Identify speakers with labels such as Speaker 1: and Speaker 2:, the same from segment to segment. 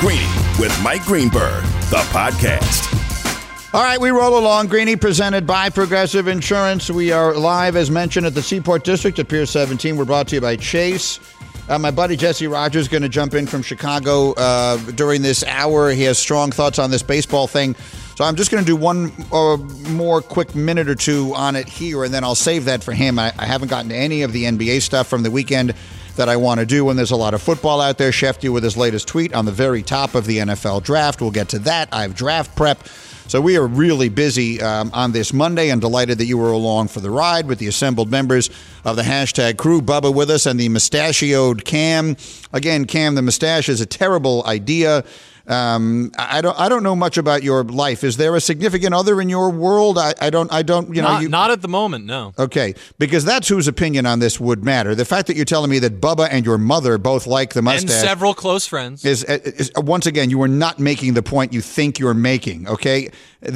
Speaker 1: Greeny with Mike Greenberg, the podcast.
Speaker 2: All right, we roll along. Greeny presented by Progressive Insurance. We are live, as mentioned, at the Seaport District at Pier 17. We're brought to you by Chase. Uh, my buddy Jesse Rogers is going to jump in from Chicago uh, during this hour. He has strong thoughts on this baseball thing. So I'm just going to do one uh, more quick minute or two on it here, and then I'll save that for him. I, I haven't gotten to any of the NBA stuff from the weekend that I want to do when there's a lot of football out there. Shefty with his latest tweet on the very top of the NFL draft. We'll get to that. I have draft prep. So we are really busy um, on this Monday and delighted that you were along for the ride with the assembled members of the hashtag crew. Bubba with us and the mustachioed Cam. Again, Cam, the mustache is a terrible idea. Um, I don't. I don't know much about your life. Is there a significant other in your world? I, I don't. I don't. You know.
Speaker 3: Not,
Speaker 2: you,
Speaker 3: not at the moment. No.
Speaker 2: Okay, because that's whose opinion on this would matter. The fact that you're telling me that Bubba and your mother both like the mustache
Speaker 3: And several close friends.
Speaker 2: is, is once again you are not making the point you think you're making. Okay,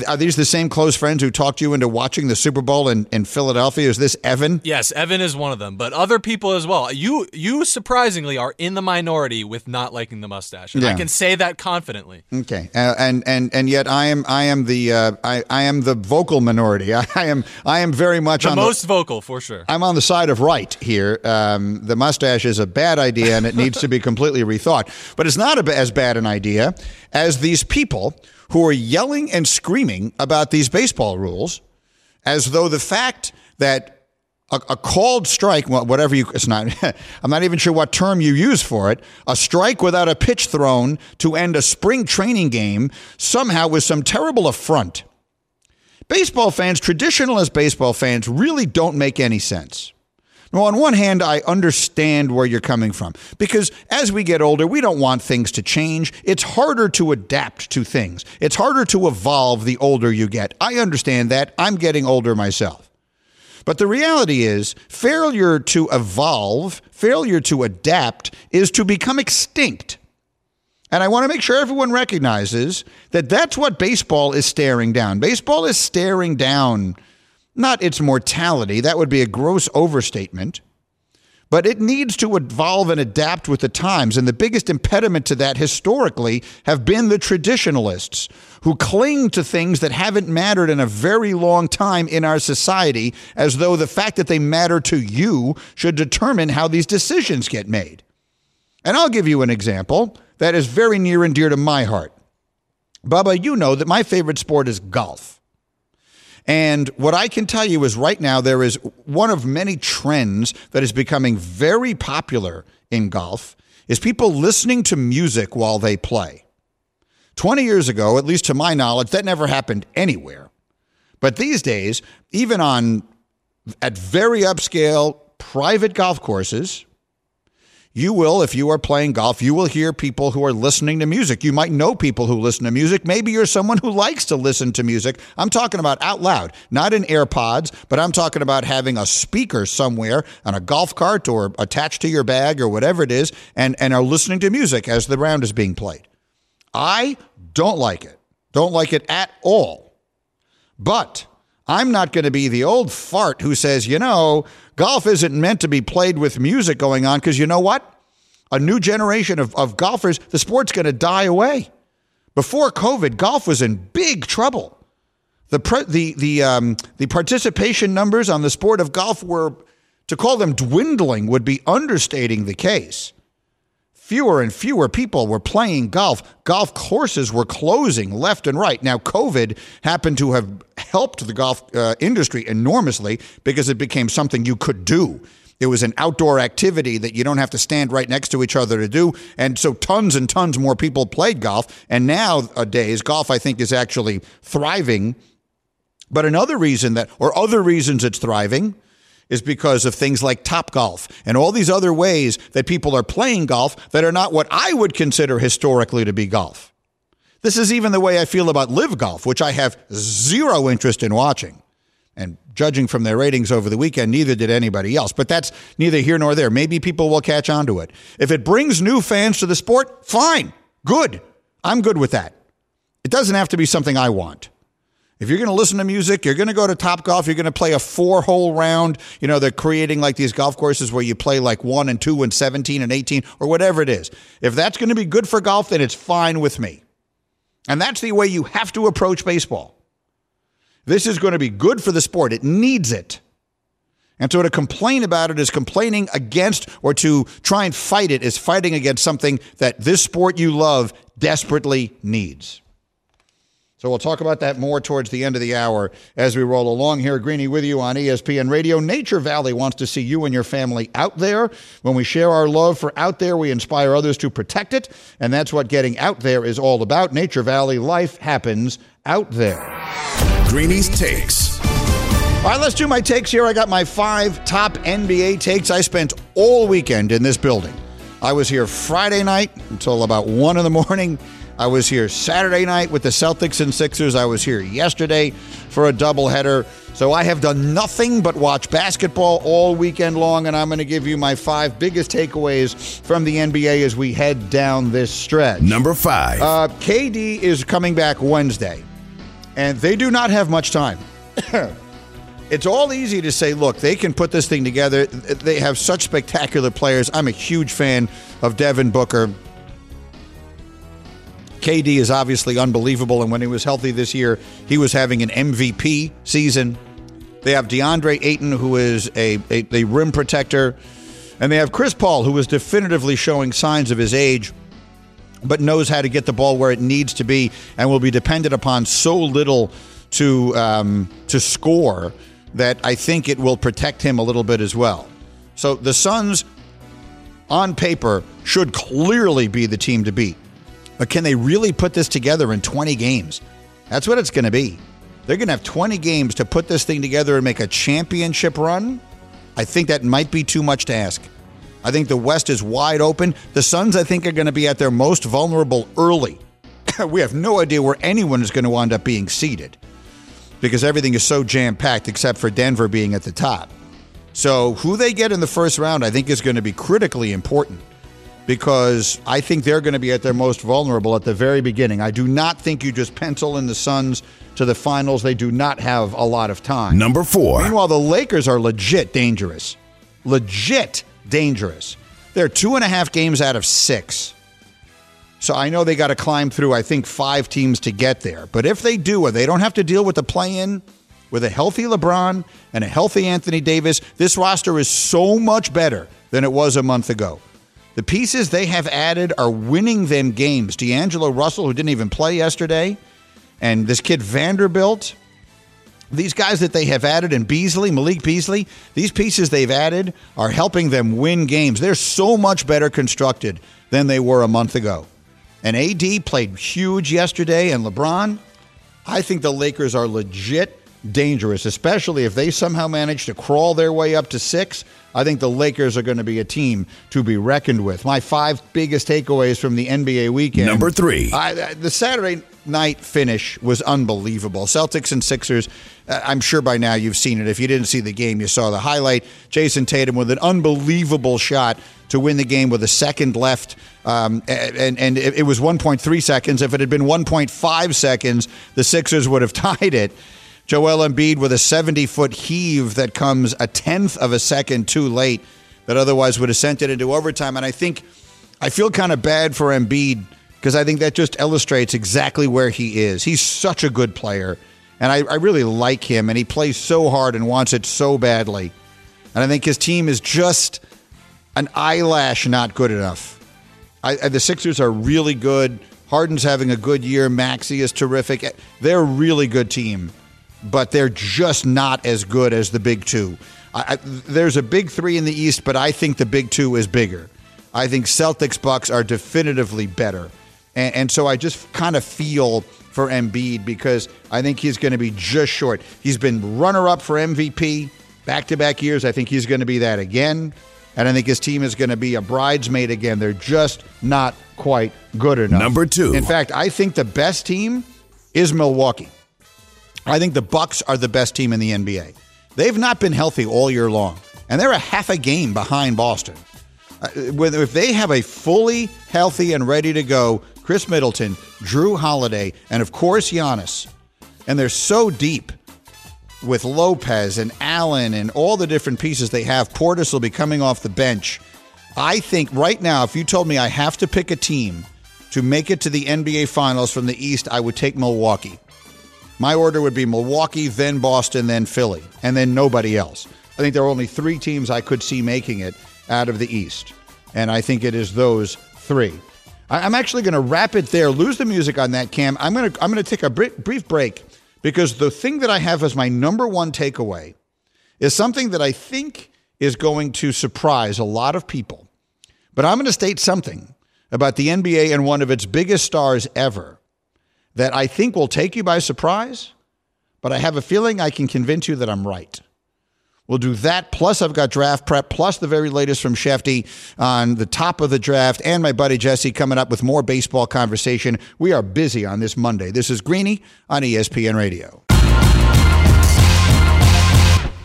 Speaker 2: are these the same close friends who talked you into watching the Super Bowl in, in Philadelphia? Is this Evan?
Speaker 3: Yes, Evan is one of them, but other people as well. You you surprisingly are in the minority with not liking the mustache. And
Speaker 2: Yeah.
Speaker 3: I can say that confidently.
Speaker 2: Okay, uh, and and and yet I am I am the uh, I I am the vocal minority. I, am I am very much
Speaker 3: The
Speaker 2: on
Speaker 3: most vocal for sure.
Speaker 2: I'm on the side of right here. Um, the mustache is a bad idea and it needs to be completely rethought. But it's not a, as bad an idea as these people who are yelling and screaming about these baseball rules as though the fact that a, a called strike, whatever you, it's not, I'm not even sure what term you use for it, a strike without a pitch thrown to end a spring training game somehow was some terrible affront. Baseball fans, traditional as baseball fans, really don't make any sense. Now, on one hand, I understand where you're coming from because as we get older, we don't want things to change. It's harder to adapt to things, it's harder to evolve the older you get. I understand that. I'm getting older myself. But the reality is, failure to evolve, failure to adapt, is to become extinct. And I want to make sure everyone recognizes that that's what baseball is staring down. Baseball is staring down not its mortality, that would be a gross overstatement, but it needs to evolve and adapt with the times. And the biggest impediment to that historically have been the traditionalists who cling to things that haven't mattered in a very long time in our society, as though the fact that they matter to you should determine how these decisions get made. And I'll give you an example that is very near and dear to my heart. Bubba, you know that my favorite sport is golf. And what I can tell you is right now there is one of many trends that is becoming very popular in golf is people listening to music while they play. 20 years ago, at least to my knowledge, that never happened anywhere. But these days, even on at very upscale private golf courses, you will, if you are playing golf, you will hear people who are listening to music. You might know people who listen to music. Maybe you're someone who likes to listen to music. I'm talking about out loud, not in AirPods, but I'm talking about having a speaker somewhere on a golf cart or attached to your bag or whatever it is and, and are listening to music as the round is being played. I don't like it. Don't like it at all. But I'm not going to be the old fart who says, you know, golf isn't meant to be played with music going on because you know what? A new generation of, of golfers, the sport's going to die away. Before COVID, golf was in big trouble. The, pre- the, the, um, the participation numbers on the sport of golf were, to call them dwindling, would be understating the case fewer and fewer people were playing golf. Golf courses were closing left and right. Now, COVID happened to have helped the golf uh, industry enormously because it became something you could do. It was an outdoor activity that you don't have to stand right next to each other to do. And so tons and tons more people played golf. And nowadays, golf, I think, is actually thriving. But another reason that, or other reasons it's thriving, is because of things like Top Golf and all these other ways that people are playing golf that are not what I would consider historically to be golf. This is even the way I feel about Live Golf, which I have zero interest in watching. And judging from their ratings over the weekend, neither did anybody else. But that's neither here nor there. Maybe people will catch on to it. If it brings new fans to the sport, fine, good. I'm good with that. It doesn't have to be something I want. If you're going to listen to music, you're going to go to Top Golf, you're going to play a four hole round. You know, they're creating like these golf courses where you play like one and two and 17 and 18 or whatever it is. If that's going to be good for golf, then it's fine with me. And that's the way you have to approach baseball. This is going to be good for the sport, it needs it. And so to complain about it is complaining against, or to try and fight it is fighting against something that this sport you love desperately needs. So we'll talk about that more towards the end of the hour as we roll along here. Greeny with you on ESPN Radio. Nature Valley wants to see you and your family out there. When we share our love for out there, we inspire others to protect it. And that's what getting out there is all about. Nature Valley, life happens out there.
Speaker 1: Greeny's Takes.
Speaker 2: All right, let's do my takes here. I got my five top NBA takes. I spent all weekend in this building. I was here Friday night until about one in the morning. I was here Saturday night with the Celtics and Sixers. I was here yesterday for a doubleheader. So I have done nothing but watch basketball all weekend long, and I'm going to give you my five biggest takeaways from the NBA as we head down this stretch.
Speaker 1: Number five.
Speaker 2: Uh, KD is coming back Wednesday, and they do not have much time. it's all easy to say, look, they can put this thing together. They have such spectacular players. I'm a huge fan of Devin Booker. KD is obviously unbelievable, and when he was healthy this year, he was having an MVP season. They have DeAndre Ayton, who is a, a, a rim protector, and they have Chris Paul, who is definitively showing signs of his age, but knows how to get the ball where it needs to be, and will be dependent upon so little to um, to score that I think it will protect him a little bit as well. So the Suns, on paper, should clearly be the team to beat. But can they really put this together in 20 games? That's what it's going to be. They're going to have 20 games to put this thing together and make a championship run. I think that might be too much to ask. I think the West is wide open. The Suns, I think, are going to be at their most vulnerable early. we have no idea where anyone is going to wind up being seated because everything is so jam packed except for Denver being at the top. So, who they get in the first round, I think, is going to be critically important because I think they're going to be at their most vulnerable at the very beginning. I do not think you just pencil in the Suns to the finals. They do not have a lot of time.
Speaker 1: Number four.
Speaker 2: Meanwhile, the Lakers are legit dangerous. Legit dangerous. They're two and a half games out of six. So I know they got to climb through, I think, five teams to get there. But if they do, and they don't have to deal with the play in with a healthy LeBron and a healthy Anthony Davis, this roster is so much better than it was a month ago. The pieces they have added are winning them games. D'Angelo Russell, who didn't even play yesterday, and this kid Vanderbilt. These guys that they have added, and Beasley, Malik Beasley, these pieces they've added are helping them win games. They're so much better constructed than they were a month ago. And AD played huge yesterday, and LeBron, I think the Lakers are legit dangerous, especially if they somehow manage to crawl their way up to six. I think the Lakers are going to be a team to be reckoned with. My five biggest takeaways from the NBA weekend.
Speaker 1: Number three.
Speaker 2: I, the Saturday night finish was unbelievable. Celtics and Sixers, uh, I'm sure by now you've seen it. If you didn't see the game, you saw the highlight. Jayson Tatum with an unbelievable shot to win the game with a second left. Um, and, and it was 1.3 seconds. If it had been 1.5 seconds, the Sixers would have tied it. Joel Embiid with a 70 foot heave that comes a tenth of a second too late, that otherwise would have sent it into overtime. And I think I feel kind of bad for Embiid because I think that just illustrates exactly where he is. He's such a good player, and I, I really like him, and he plays so hard and wants it so badly. And I think his team is just an eyelash not good enough. I, I, the Sixers are really good. Harden's having a good year. Maxey is terrific. They're a really good team but they're just not as good as the big two. I, I, there's a big three in the East, but I think the big two is bigger. I think Celtics Bucks are definitively better. And, and so I just kind of feel for Embiid because I think he's going to be just short. He's been runner up for MVP back to back years. I think he's going to be that again. And I think his team is going to be a bridesmaid again. They're just not quite good enough.
Speaker 1: Number two.
Speaker 2: In fact, I think the best team is Milwaukee. I think the Bucks are the best team in the NBA. They've not been healthy all year long, and they're a half a game behind Boston. Uh, if they have a fully healthy and ready to go Khris Middleton, Jrue Holiday, and of course Giannis, and they're so deep with Lopez and Allen and all the different pieces they have. Portis will be coming off the bench. I think right now, if you told me I have to pick a team to make it to the NBA Finals from the East, I would take Milwaukee. My order would be Milwaukee, then Boston, then Philly, and then nobody else. I think there are only three teams I could see making it out of the East, and I think it is those three. I'm actually going to wrap it there. Lose the music on that, Cam. I'm going to I'm going to take a brief break because the thing that I have as my number one takeaway is something that I think is going to surprise a lot of people. But I'm going to state something about the NBA and one of its biggest stars ever that I think will take you by surprise, but I have a feeling I can convince you that I'm right. We'll do that. Plus, I've got draft prep, plus the very latest from Shefty on the top of the draft, and my buddy Jesse coming up with more baseball conversation. We are busy on this Monday. This is Greeny on ESPN Radio.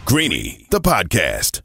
Speaker 1: Greeny, the podcast.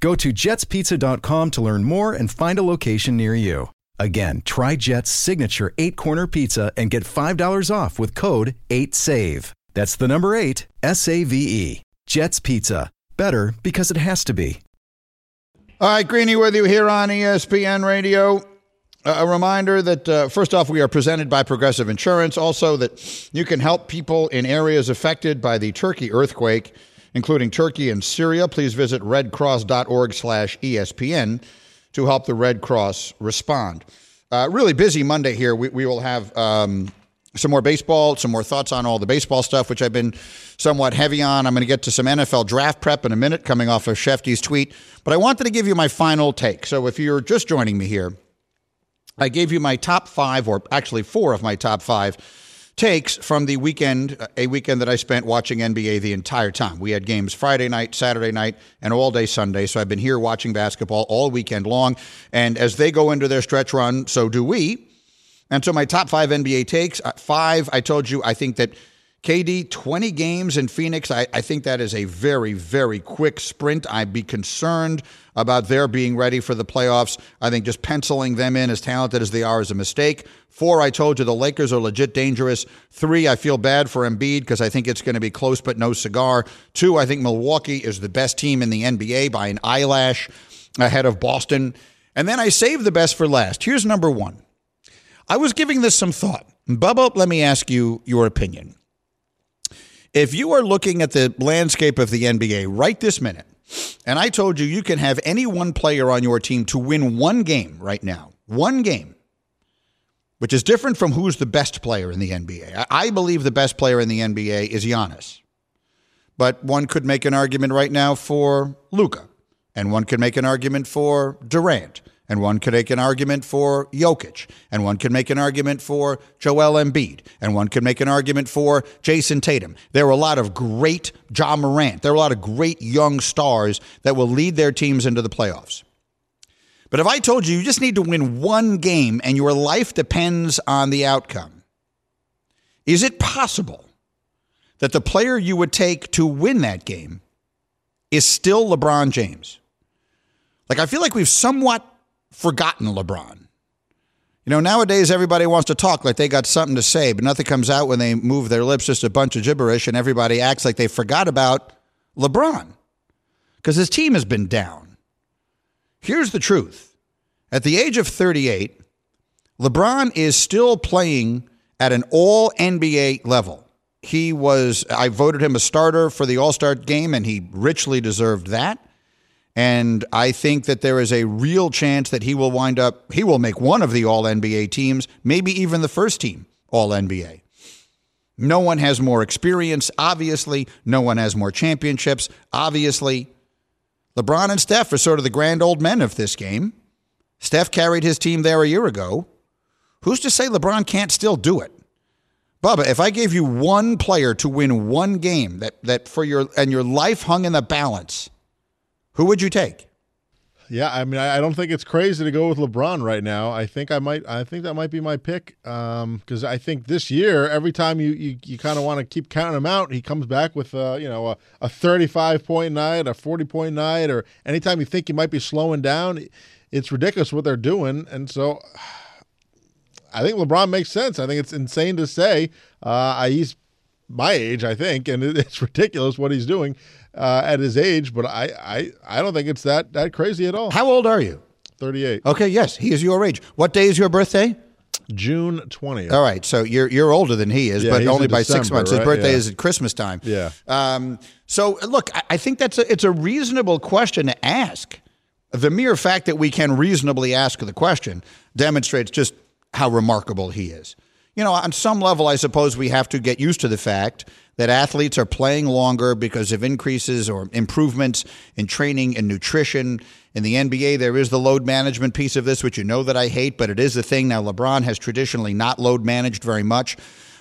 Speaker 4: Go to jetspizza.com to learn more and find a location near you. Again, try Jet's signature eight corner pizza and get $5 off with code 8SAVE. That's the number eight, S A V E. Jet's Pizza. Better because it has to be.
Speaker 2: All right, Greeny with you here on ESPN Radio. A reminder that, uh, first off, we are presented by Progressive Insurance. Also, that you can help people in areas affected by the Turkey earthquake, including Turkey and Syria. Please visit redcross.org slash ESPN to help the Red Cross respond. Uh, really busy Monday here. We, we will have um, some more baseball, some more thoughts on all the baseball stuff, which I've been somewhat heavy on. I'm going to get to some NFL draft prep in a minute, coming off of Shefty's tweet. But I wanted to give you my final take. So if you're just joining me here, I gave you my top five, or actually four of my top five takes from the weekend, a weekend that I spent watching NBA the entire time. We had games Friday night, Saturday night, and all day Sunday. So I've been here watching basketball all weekend long. And as they go into their stretch run, so do we. And so my top five NBA takes uh, five, I told you, I think that KD, 20 games in Phoenix. I, I, think that is a very, very quick sprint. I'd be concerned about their being ready for the playoffs. I think just penciling them in as talented as they are is a mistake. Four, I told you the Lakers are legit dangerous. Three, I feel bad for Embiid because I think it's going to be close but no cigar. Two, I think Milwaukee is the best team in the NBA by an eyelash ahead of Boston. And then I saved the best for last. Here's number one. I was giving this some thought. Bubba, let me ask you your opinion. If you are looking at the landscape of the NBA right this minute, and I told you you can have any one player on your team to win one game right now, one game, which is different from who's the best player in the NBA. I believe the best player in the NBA is Giannis. But one could make an argument right now for Luka, and one could make an argument for Durant, and one could make an argument for Jokic, and one could make an argument for Joel Embiid, and one could make an argument for Jayson Tatum. There are a lot of great Ja Morant. There are a lot of great young stars that will lead their teams into the playoffs. But if I told you you just need to win one game and your life depends on the outcome, is it possible that the player you would take to win that game is still LeBron James? Like, I feel like we've somewhat forgotten LeBron. You know, nowadays everybody wants to talk like they got something to say, but nothing comes out when they move their lips, just a bunch of gibberish, and everybody acts like they forgot about LeBron because his team has been down. Here's the truth at the age of 38, LeBron is still playing at an all NBA level. He was, I voted him a starter for the All Star game, and he richly deserved that. And I think that there is a real chance that he will wind up, he will make one of the All NBA teams, maybe even the first team All NBA. No one has more experience, obviously. No one has more championships, obviously. LeBron and Steph are sort of the grand old men of this game. Steph carried his team there a year ago. Who's to say LeBron can't still do it? Bubba, if I gave you one player to win one game that, that for your and your life hung in the balance, who would you take?
Speaker 5: Yeah, I mean, I don't think it's crazy to go with LeBron right now. I think I might. I think that might be my pick because um, I think this year, every time you you, you kind of want to keep counting him out, he comes back with uh, you know a, a thirty five point night, a forty point night, or anytime you think he might be slowing down, it's ridiculous what they're doing. And so, I think LeBron makes sense. I think it's insane to say uh, he's my age, I think, and it's ridiculous what he's doing uh, at his age, but I, I, I don't think it's that that crazy at all.
Speaker 2: How old are you?
Speaker 5: 38.
Speaker 2: Okay, yes, he is your age. What day is your birthday?
Speaker 5: June 20th.
Speaker 2: All right, so you're you're older than he is,
Speaker 5: Yeah,
Speaker 2: but only by six
Speaker 5: December,
Speaker 2: months. His birthday
Speaker 5: Yeah.
Speaker 2: is at Christmas time.
Speaker 5: Yeah.
Speaker 2: Um, so look, I, I think that's a, it's a reasonable question to ask. The mere fact that we can reasonably ask the question demonstrates just how remarkable he is. You know, on some level, I suppose we have to get used to the fact that athletes are playing longer because of increases or improvements in training and nutrition. In the NBA, there is the load management piece of this, which you know that I hate, but it is the thing. Now, LeBron has traditionally not load managed very much,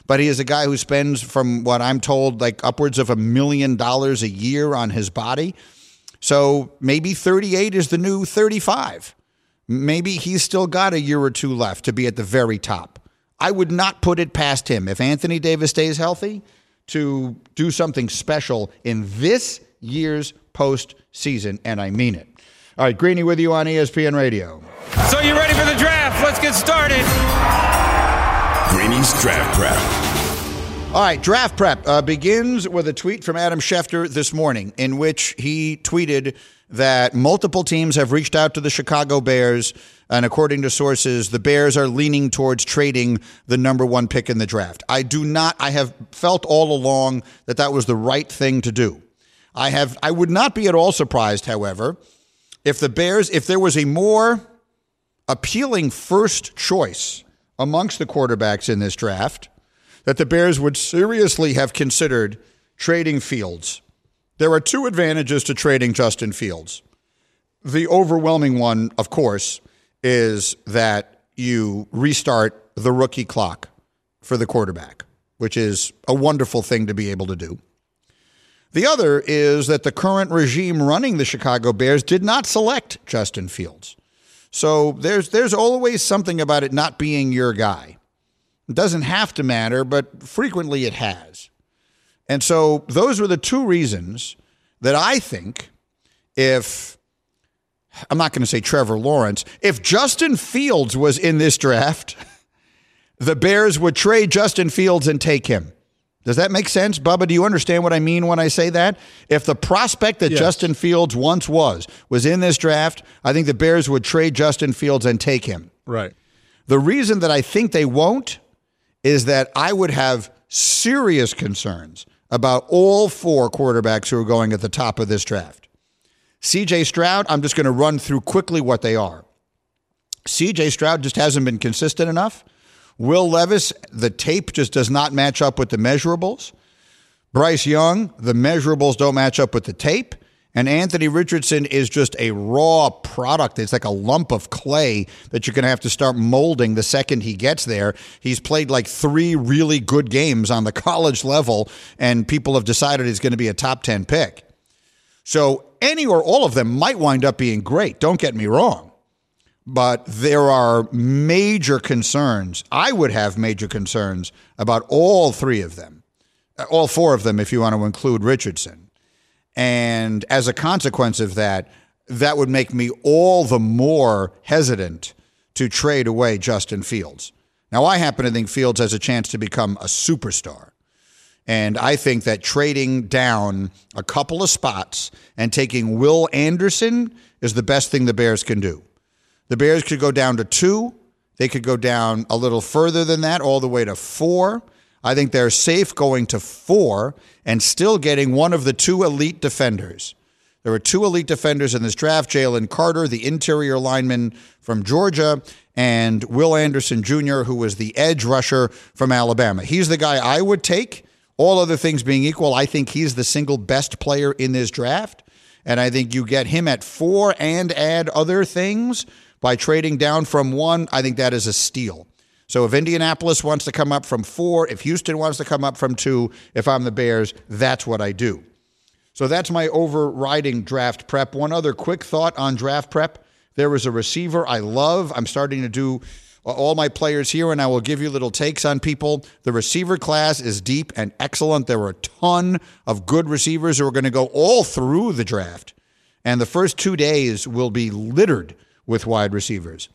Speaker 2: but he is a guy who spends, from what I'm told, like upwards of a million dollars a year on his body. So maybe 38 is the new 35. Maybe he's still got a year or two left to be at the very top. I would not put it past him if Anthony Davis stays healthy to do something special in this year's postseason, and I mean it. All right, Greeny with you on ESPN Radio.
Speaker 6: So you ready for the draft? Let's get started.
Speaker 1: Greeny's Draft Prep.
Speaker 2: All right, draft prep uh, begins with a tweet from Adam Schefter this morning, in which he tweeted that multiple teams have reached out to the Chicago Bears, and according to sources, the Bears are leaning towards trading the number one pick in the draft. I do not. I have felt all along that that was the right thing to do. I have. I would not be at all surprised, however, if the Bears, if there was a more appealing first choice amongst the quarterbacks in this draft, that the Bears would seriously have considered trading Fields. There are two advantages to trading Justin Fields. The overwhelming one, of course, is that you restart the rookie clock for the quarterback, which is a wonderful thing to be able to do. The other is that the current regime running the Chicago Bears did not select Justin Fields. So there's there's always something about it not being your guy. It doesn't have to matter, but frequently it has. And so those were the two reasons that I think if I'm not going to say Trevor Lawrence, if Justin Fields was in this draft, the Bears would trade Justin Fields and take him. Does that make sense, Bubba? Do you understand what I mean when I say that? If the prospect that
Speaker 5: Yes.
Speaker 2: Justin Fields once was was in this draft, I think the Bears would trade Justin Fields and take him.
Speaker 5: Right.
Speaker 2: The reason that I think they won't is that I would have serious concerns about all four quarterbacks who are going at the top of this draft. CJ Stroud, I'm just going to run through quickly what they are. CJ Stroud just hasn't been consistent enough. Will Levis, the tape just does not match up with the measurables. Bryce Young, the measurables don't match up with the tape. And Anthony Richardson is just a raw product. It's like a lump of clay that you're going to have to start molding the second he gets there. He's played like three really good games on the college level, and people have decided he's going to be a top 10 pick. So any or all of them might wind up being great. Don't get me wrong. But there are major concerns. I would have major concerns about all three of them, all four of them, if you want to include Richardson. And as a consequence of that, that would make me all the more hesitant to trade away Justin Fields. Now, I happen to think Fields has a chance to become a superstar. And I think that trading down a couple of spots and taking Will Anderson is the best thing the Bears can do. The Bears could go down to two. They could go down a little further than that, all the way to four. I think they're safe going to four and still getting one of the two elite defenders. There are two elite defenders in this draft Jalen Carter, the interior lineman from Georgia, and Will Anderson Jr., who was the edge rusher from Alabama. He's the guy I would take. All other things being equal, I think he's the single best player in this draft. And I think you get him at four and add other things by trading down from one. I think that is a steal. So if Indianapolis wants to come up from four, if Houston wants to come up from two, if I'm the Bears, that's what I do. So that's my overriding draft prep. One other quick thought on draft prep. There is a receiver I love. I'm starting to do uh, all my players here, and I will give you little takes on people. The receiver class is deep and excellent. There are a ton of good receivers who are going to go all through the draft. And the first two days will be littered with wide receivers.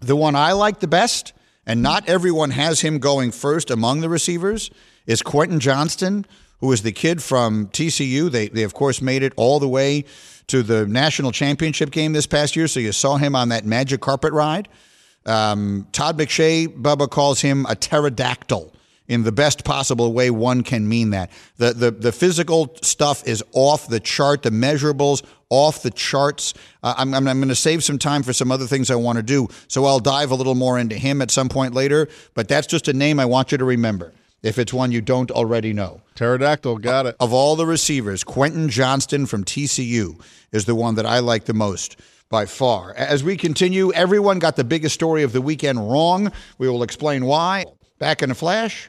Speaker 2: The one I like the best, and not everyone has him going first among the receivers, is Quentin Johnston, who is the kid from TCU. They, they of course, made it all the way to the national championship game this past year, so you saw him on that magic carpet ride. Um, Todd McShay, Bubba calls him a pterodactyl in the best possible way one can mean that. The, the, the physical stuff is off the chart, the measurables off the charts. Uh, I'm, I'm, I'm going to save some time for some other things I want to do, so I'll dive a little more into him at some point later, but that's just a name I want you to remember if it's one you don't already know.
Speaker 5: Pterodactyl, got it.
Speaker 2: Of all the receivers, Quentin Johnston from TCU is the one that I like the most by far. As we continue, everyone got the biggest story of the weekend wrong. We will explain why. Back in a flash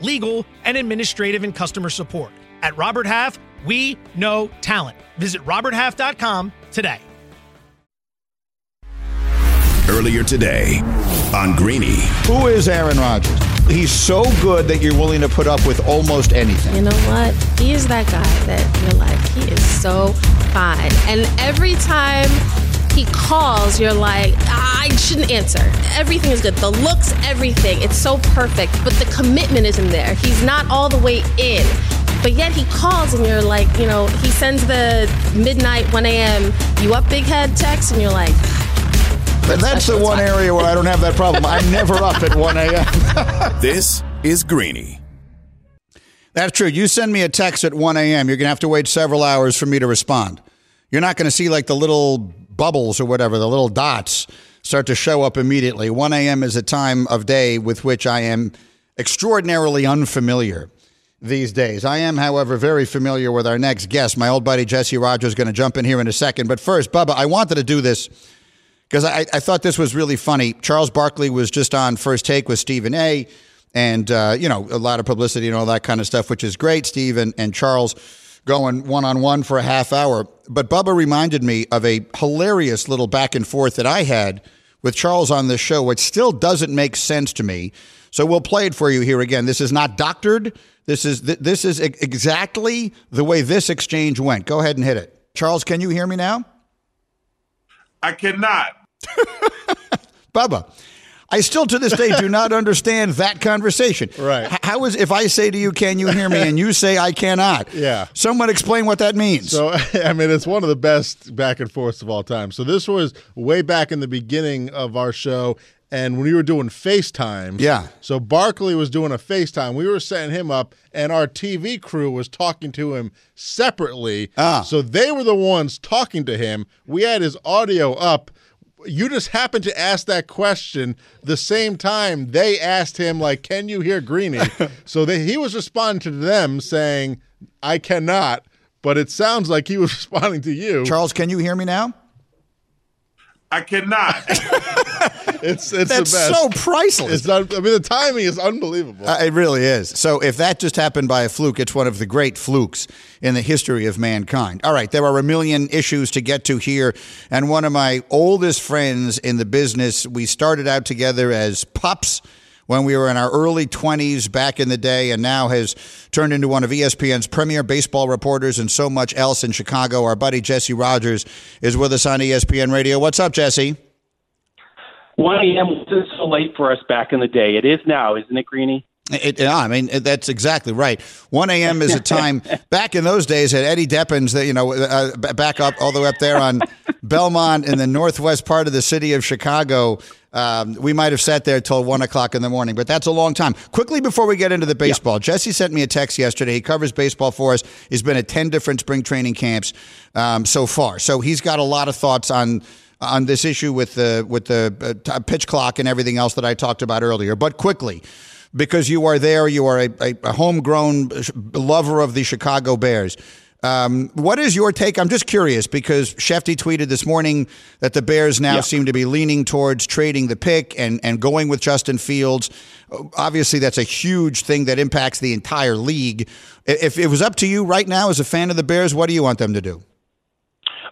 Speaker 7: legal, and administrative and customer support. At Robert Half, we know talent. Visit roberthalf.com today.
Speaker 1: Earlier today on Greeny.
Speaker 2: Who is Aaron Rodgers? He's so good that you're willing to put up with almost anything.
Speaker 8: You know what? He is that guy that you're like, he is so fine. And every time he calls, you're like, "Ah, I shouldn't answer. Everything is good. The looks, everything. It's so perfect. But the commitment isn't there. He's not all the way in. But yet he calls and you're like, you know, he sends the midnight 1 a.m. you up big head text and you're like,
Speaker 2: And that's the one
Speaker 8: time.
Speaker 2: area where I don't have that problem. I'm never up at 1 a.m.
Speaker 1: This is Greeny.
Speaker 2: That's true. You send me a text at 1 a.m., you're going to have to wait several hours for me to respond. You're not going to see like the little bubbles or whatever, the little dots start to show up immediately. 1 a.m. is a time of day with which I am extraordinarily unfamiliar these days. I am, however, very familiar with our next guest. My old buddy Jesse Rogers is going to jump in here in a second. But first, Bubba, I wanted to do this because I, I thought this was really funny. Charles Barkley was just on First Take with Stephen A. And, uh, you know, a lot of publicity and all that kind of stuff, which is great, Steve and, and Charles going one on one for a half hour. But Bubba reminded me of a hilarious little back and forth that I had with Charles on this show, which still doesn't make sense to me. So we'll play it for you here again. This is not doctored. This is th- this is e- exactly the way this exchange went. Go ahead and hit it. Charles, can you hear me now?
Speaker 9: I cannot.
Speaker 2: Bubba, I still to this day do not understand that conversation.
Speaker 5: Right.
Speaker 2: How is if I say to you, "Can you hear me?" and you say, "I cannot"?
Speaker 5: Yeah.
Speaker 2: Someone explain what that means.
Speaker 5: So, I mean, it's one of the best back and forths of all time. So, this was way back in the beginning of our show. And when we were doing FaceTime,
Speaker 2: Yeah.
Speaker 5: So Barkley was doing a FaceTime. We were setting him up, and our TV crew was talking to him separately.
Speaker 2: Ah.
Speaker 5: So they were the ones talking to him. We had his audio up. You just happened to ask that question the same time they asked him, like, "Can you hear Greeny?" so they, he was responding to them saying, "I cannot." But it sounds like he was responding to you.
Speaker 2: Charles, can you hear me now?
Speaker 9: I cannot.
Speaker 5: It's it's
Speaker 2: That's
Speaker 5: the best.
Speaker 2: so priceless.
Speaker 5: It's un- I mean, the timing is unbelievable.
Speaker 2: Uh, it really is. So if that just happened by a fluke, it's one of the great flukes in the history of mankind. All right, there are a million issues to get to here. And one of my oldest friends in the business, we started out together as pups when we were in our early 20s back in the day and now has turned into one of ESPN's premier baseball reporters and so much else in Chicago. Our buddy Jesse Rogers is with us on ESPN Radio. What's up, Jesse?
Speaker 10: 1 a.m. wasn't so late for us back in the day. It is now, isn't it, Greeny?
Speaker 2: It, yeah, I mean that's exactly right. One a.m. is a time back in those days at Eddie Deppin's. That you know, uh, back up all the way up there on Belmont in the northwest part of the city of Chicago. Um, we might have sat there till one o'clock in the morning, but that's a long time. Quickly before we get into the baseball, Jesse sent me a text yesterday. He covers baseball for us. He's been at ten different spring training camps um, so far, so he's got a lot of thoughts on on this issue with the with the uh, pitch clock and everything else that I talked about earlier. But quickly, because you are there, you are a, a, a homegrown lover of the Chicago Bears. Um, what is your take? I'm just curious because Shefty tweeted this morning that the Bears now
Speaker 10: Yeah.
Speaker 2: seem to be leaning towards trading the pick and, and going with Justin Fields. Obviously, that's a huge thing that impacts the entire league. If it was up to you right now as a fan of the Bears, what do you want them to do?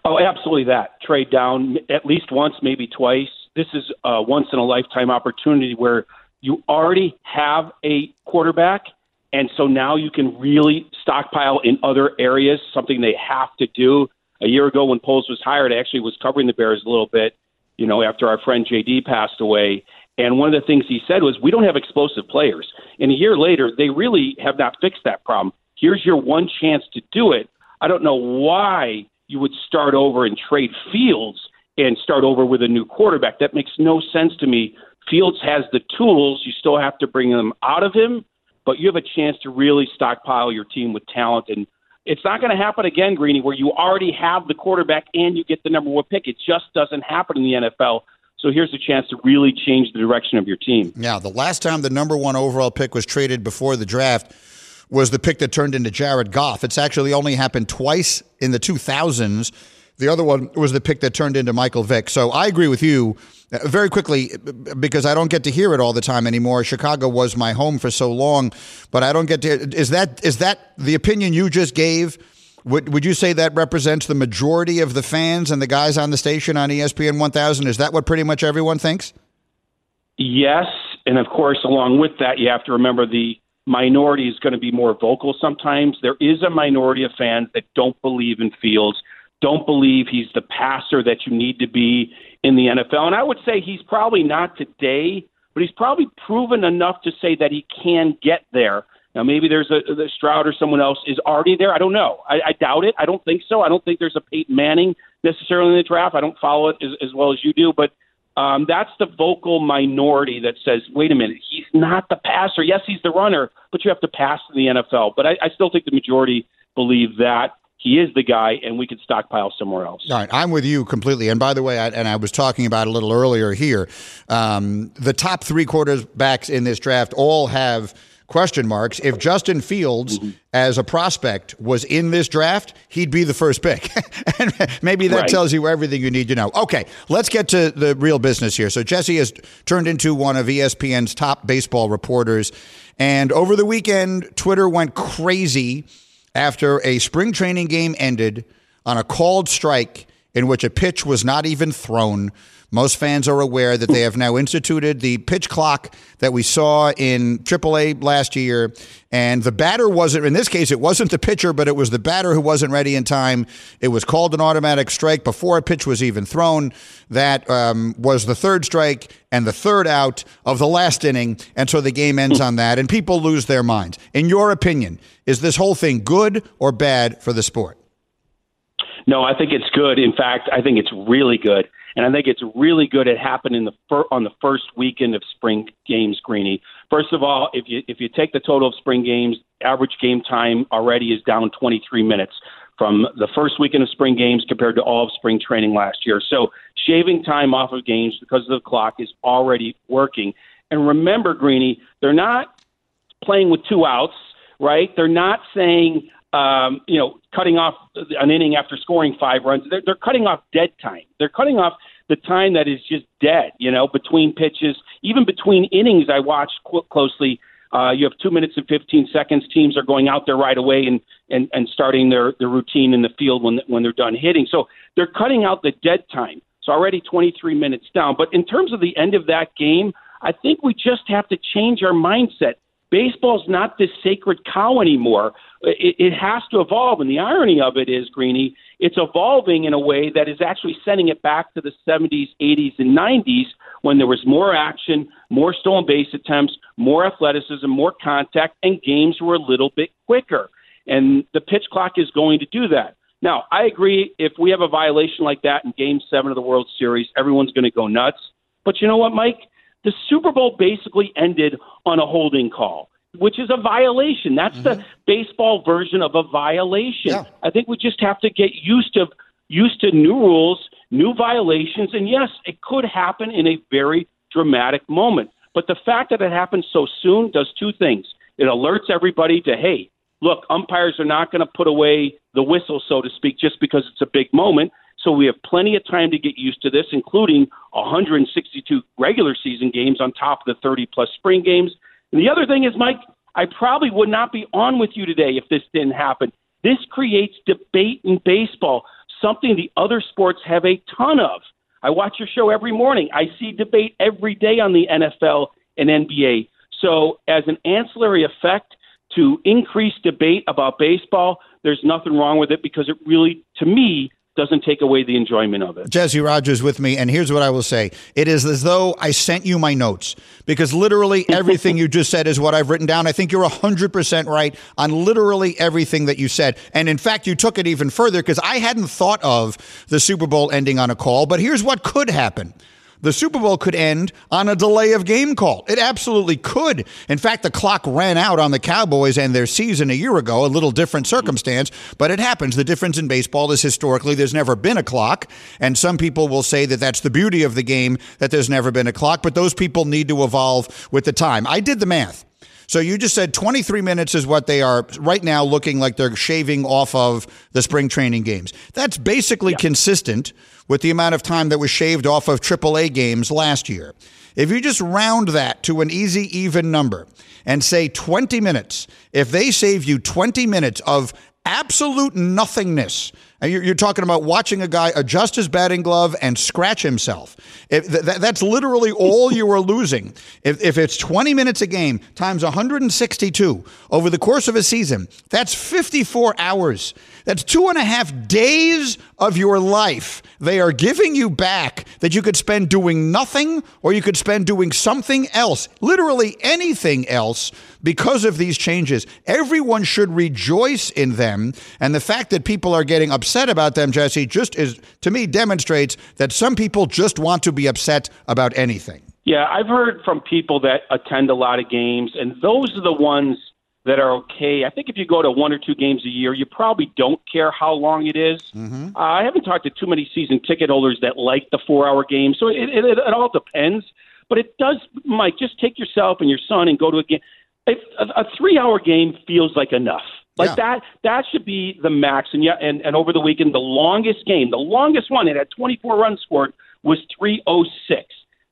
Speaker 10: Oh, absolutely that. Trade down at least once, maybe twice. This is a once in a lifetime opportunity where you already have a quarterback, and so now you can really stockpile in other areas, something they have to do. A year ago, when Poles was hired, I actually was covering the Bears a little bit, you know, after our friend JD passed away. And one of the things he said was, We don't have explosive players. And a year later, they really have not fixed that problem. Here's your one chance to do it. I don't know why you would start over and trade Fields and start over with a new quarterback. That makes no sense to me. Fields has the tools. You still have to bring them out of him, but you have a chance to really stockpile your team with talent. And it's not going to happen again, Greeny, where you already have the quarterback and you get the number one pick. It just doesn't happen in the NFL. So here's a chance to really change the direction of your team.
Speaker 2: Yeah, the last time the number one overall pick was traded before the draft was the pick that turned into Jared Goff. It's actually only happened twice in the 2000s. The other one was the pick that turned into Michael Vick. So I agree with you. Uh, Very quickly, because I don't get to hear it all the time anymore. Chicago was my home for so long, but I don't get to. Is that is that the opinion you just gave? Would would you say that represents the majority of the fans and the guys on the station on ESPN 1000? Is that what pretty much everyone thinks?
Speaker 10: Yes, and of course, along with that, you have to remember the minority is going to be more vocal sometimes. There is a minority of fans that don't believe in Fields, don't believe he's the passer that you need to be in the NFL. And I would say he's probably not today, but he's probably proven enough to say that he can get there. Now, maybe there's a the Stroud or someone else is already there. I don't know. I, I doubt it. I don't think so. I don't think there's a Peyton Manning necessarily in the draft. I don't follow it as, as well as you do, but um, that's the vocal minority that says, wait a minute, he's not the passer. Yes, he's the runner, but you have to pass in the NFL. But I, I still think the majority believe that he is the guy, and we could stockpile somewhere else.
Speaker 2: All right, I'm with you completely. And by the way, I, and I was talking about a little earlier here, um, the top three quarterbacks in this draft all have question marks. If Justin Fields, as a prospect, was in this draft, he'd be the first pick. and maybe that
Speaker 10: Right.
Speaker 2: tells you everything you need to know. Okay, let's get to the real business here. So Jesse has turned into one of ESPN's top baseball reporters. And over the weekend, Twitter went crazy after a spring training game ended on a called strike in which a pitch was not even thrown. Most fans are aware that they have now instituted the pitch clock that we saw in AAA last year. And the batter wasn't, in this case, it wasn't the pitcher, but it was the batter who wasn't ready in time. It was called an automatic strike before a pitch was even thrown. That um, was the third strike and the third out of the last inning. And so the game ends on that, and people lose their minds. In your opinion, is this whole thing good or bad for the sport?
Speaker 10: No, I think it's good. In fact, I think it's really good, and I think it's really good. It happened in the fir- on the first weekend of spring games, Greeny. First of all, if you if you take the total of spring games, average game time already is down 23 minutes from the first weekend of spring games compared to all of spring training last year. So shaving time off of games because of the clock is already working. And remember, Greeny, they're not playing with two outs, right? They're not saying, um, you know, cutting off an inning after scoring five runs. They're, they're cutting off dead time. They're cutting off the time that is just dead, you know, between pitches, even between innings. I watched qu- closely. Uh, you have two minutes and 15 seconds. Teams are going out there right away and, and, and starting their, their routine in the field when, when they're done hitting. So they're cutting out the dead time. So already 23 minutes down. But in terms of the end of that game, I think we just have to change our mindset. Baseball's not this sacred cow anymore. It, it has to evolve. And the irony of it is, Greeny, it's evolving in a way that is actually sending it back to the 70s, 80s, and 90s when there was more action, more stolen base attempts, more athleticism, more contact, and games were a little bit quicker. And the pitch clock is going to do that. Now, I agree if we have a violation like that in game seven of the World Series, everyone's going to go nuts. But you know what, Mike? The Super Bowl basically ended on a holding call, which is a violation. That's mm-hmm. the baseball version of a violation. Yeah. I think we just have to get used to used to new rules, new violations, and yes, it could happen in a very dramatic moment. But the fact that it happens so soon does two things. It alerts everybody to, hey, look, umpires are not going to put away the whistle, so to speak, just because it's a big moment. So we have plenty of time to get used to this, including 162 regular season games on top of the 30 plus spring games. And the other thing is, Mike, I probably would not be on with you today if this didn't happen. This creates debate in baseball, something the other sports have a ton of. I watch your show every morning. I see debate every day on the NFL and NBA. So, as an ancillary effect to increase debate about baseball, there's nothing wrong with it because it really, to me, doesn't take away the enjoyment of it.
Speaker 2: Jesse Rogers with me, and here's what I will say. It is as though I sent you my notes because literally everything you just said is what I've written down. I think you're 100% right on literally everything that you said. And in fact, you took it even further because I hadn't thought of the Super Bowl ending on a call, but here's what could happen the Super Bowl could end on a delay of game call. It absolutely could. In fact, the clock ran out on the Cowboys and their season a year ago, a little different circumstance, but it happens. The difference in baseball is historically there's never been a clock. And some people will say that that's the beauty of the game, that there's never been a clock, but those people need to evolve with the time. I did the math. So you just said 23 minutes is what they are right now looking like they're shaving off of the spring training games. That's basically yeah. consistent with the amount of time that was shaved off of AAA games last year. If you just round that to an easy, even number and say 20 minutes, if they save you 20 minutes of absolute nothingness. You're, talking about watching a guy adjust his batting glove and scratch himself. If, that's literally all you are losing. If, if it's 20 minutes a game times 162 over the course of a season, that's 54 hours. That's two and a half days of your life they are giving you back that you could spend doing nothing or you could spend doing something else, literally anything else, because of these changes. Everyone should rejoice in them. And the fact that people are getting upset about them, Jesse, just is, to me, demonstrates that some people just want to be upset about anything.
Speaker 10: Yeah, I've heard from people that attend a lot of games, and those are the ones that are okay. I think if you go to one or two games a year, you probably don't care how long it is. Mm-hmm. Uh, I haven't talked to too many season ticket holders that like the four hour game, so it, it, it all depends. But it does, Mike, just take yourself and your son and go to a game. If a, a three hour game feels like enough. Like yeah. that, that should be the max. And yeah, and, and over the weekend, the longest game, the longest one, it had 24 runs scored, was 306.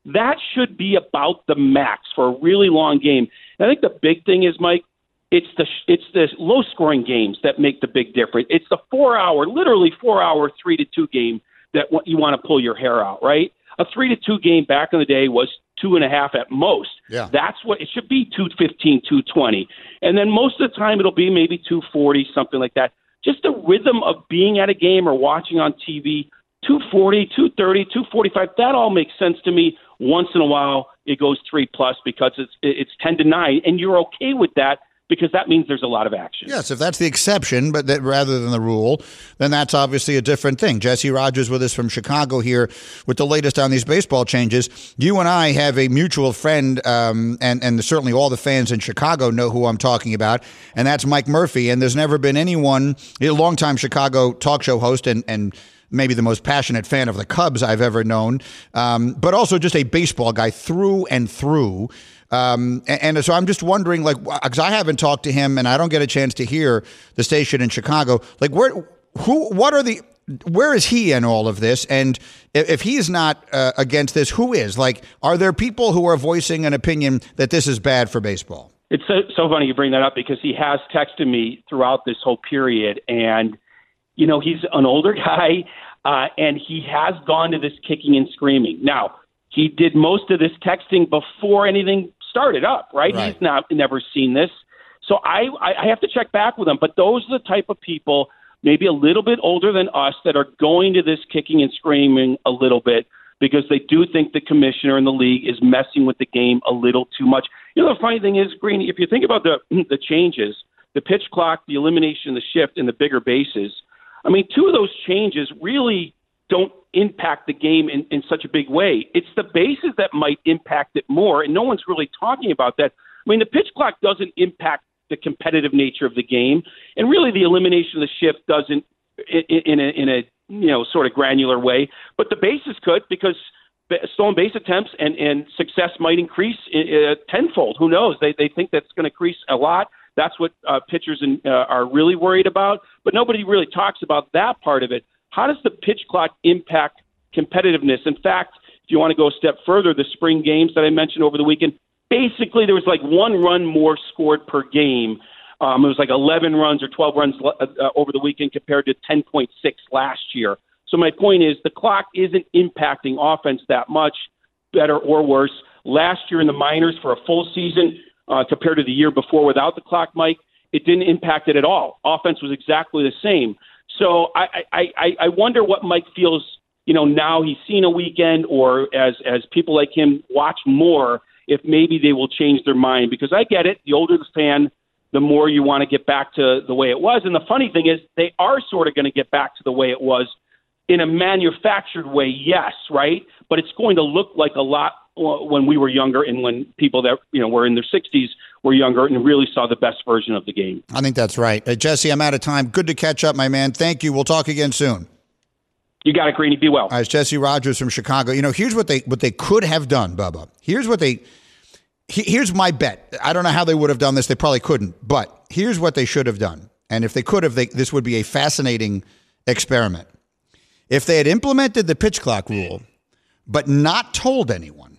Speaker 10: That should be about the max for a really long game. And I think the big thing is, Mike, it's the it's the low scoring games that make the big difference. It's the four hour, literally four hour, three to two game that you want to pull your hair out, right? A three to two game back in the day was two and a half at most.
Speaker 2: Yeah.
Speaker 10: That's what it should be 215, 220. And then most of the time it'll be maybe 240, something like that. Just the rhythm of being at a game or watching on TV, 240, 230, 245, that all makes sense to me. Once in a while it goes three plus because it's it's 10 to 9 and you're okay with that because that means there's a lot of action.
Speaker 2: Yes, if that's the exception, but that rather than the rule, then that's obviously a different thing. Jesse Rogers with us from Chicago here with the latest on these baseball changes. You and I have a mutual friend, um, and and certainly all the fans in Chicago know who I'm talking about, and that's Mike Murphy. And there's never been anyone, a longtime Chicago talk show host, and and maybe the most passionate fan of the Cubs I've ever known, um, but also just a baseball guy through and through. Um, and, and, so I'm just wondering, like, because I haven't talked to him, and I don't get a chance to hear the station in Chicago. Like, where, who, what are the where is he in all of this? And if, if he's not uh, against this, who is? Like, are there people who are voicing an opinion that this is bad for baseball?
Speaker 10: It's so, so funny you bring that up because he has texted me throughout this whole period, and you know he's an older guy, uh, and he has gone to this kicking and screaming. Now he did most of this texting before anything started up, right?
Speaker 2: Right.
Speaker 10: He's not never seen this, so I I have to check back with him. But those are the type of people, maybe a little bit older than us, that are going to this kicking and screaming a little bit because they do think the commissioner in the league is messing with the game a little too much. You know, the funny thing is, Greeny, if you think about the the changes, the pitch clock, the elimination of the shift, and the bigger bases, I mean, two of those changes really don't impact the game in, in such a big way. It's the bases that might impact it more, and no one's really talking about that. I mean, the pitch clock doesn't impact the competitive nature of the game, and really the elimination of the shift doesn't in, in a in a you know sort of granular way. But the bases could because stolen base attempts and and success might increase uh, tenfold. Who knows? They they think that's going to increase a lot. That's what uh, pitchers in, uh, are really worried about. But nobody really talks about that part of it. How does the pitch clock impact competitiveness? In fact, if you want to go a step further, the spring games that I mentioned over the weekend, basically there was like one run more scored per game. Um, it was like 11 runs or 12 runs uh, uh, over the weekend compared to 10.6 last year. So my point is the clock isn't impacting offense that much, better or worse. Last year in the minors for a full season uh, compared to the year before without the clock, Mike, it didn't impact it at all. Offense was exactly the same. So I, I, I, wonder what Mike feels. You know, now he's seen a weekend, or as as people like him watch more, if maybe they will change their mind. Because I get it. The older the fan, the more you want to get back to the way it was. And the funny thing is, they are sort of going to get back to the way it was in a manufactured way, yes, right? But it's going to look like a lot when we were younger and when people that you know were in their 60s were younger and really saw the best version of the game.
Speaker 2: I think that's right. Uh, Jesse, I'm out of time. Good to catch up, my man. Thank you. We'll talk again soon.
Speaker 10: You got it, Greeny. Be well.
Speaker 2: All right, Jesse Rogers from Chicago. You know, here's what they what they could have done, Bubba. Here's what they he- here's my bet. I don't know how they would have done this. They probably couldn't, but here's what they should have done. And if they could have, they, this would be a fascinating experiment. If they had implemented the pitch clock rule, but not told anyone,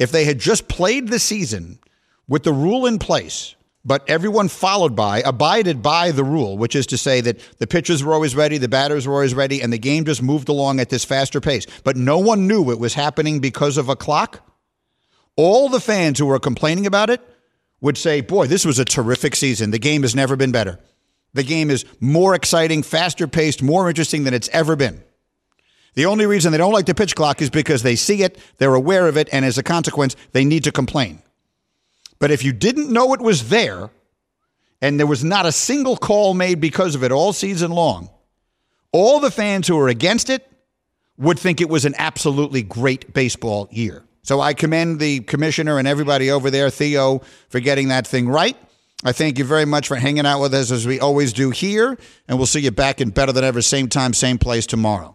Speaker 2: if they had just played the season with the rule in place, but everyone followed by, abided by the rule, which is to say that the pitchers were always ready, the batters were always ready, and the game just moved along at this faster pace. But no one knew it was happening because of a clock. All the fans who were complaining about it would say, Boy, this was a terrific season. The game has never been better. The game is more exciting, faster paced, more interesting than it's ever been. The only reason they don't like the pitch clock is because they see it, they're aware of it, and as a consequence, they need to complain. But if you didn't know it was there, and there was not a single call made because of it all season long, all the fans who are against it would think it was an absolutely great baseball year. So I commend the commissioner and everybody over there, Theo, for getting that thing right. I thank you very much for hanging out with us as we always do here, and we'll see you back in better than ever, same time, same place tomorrow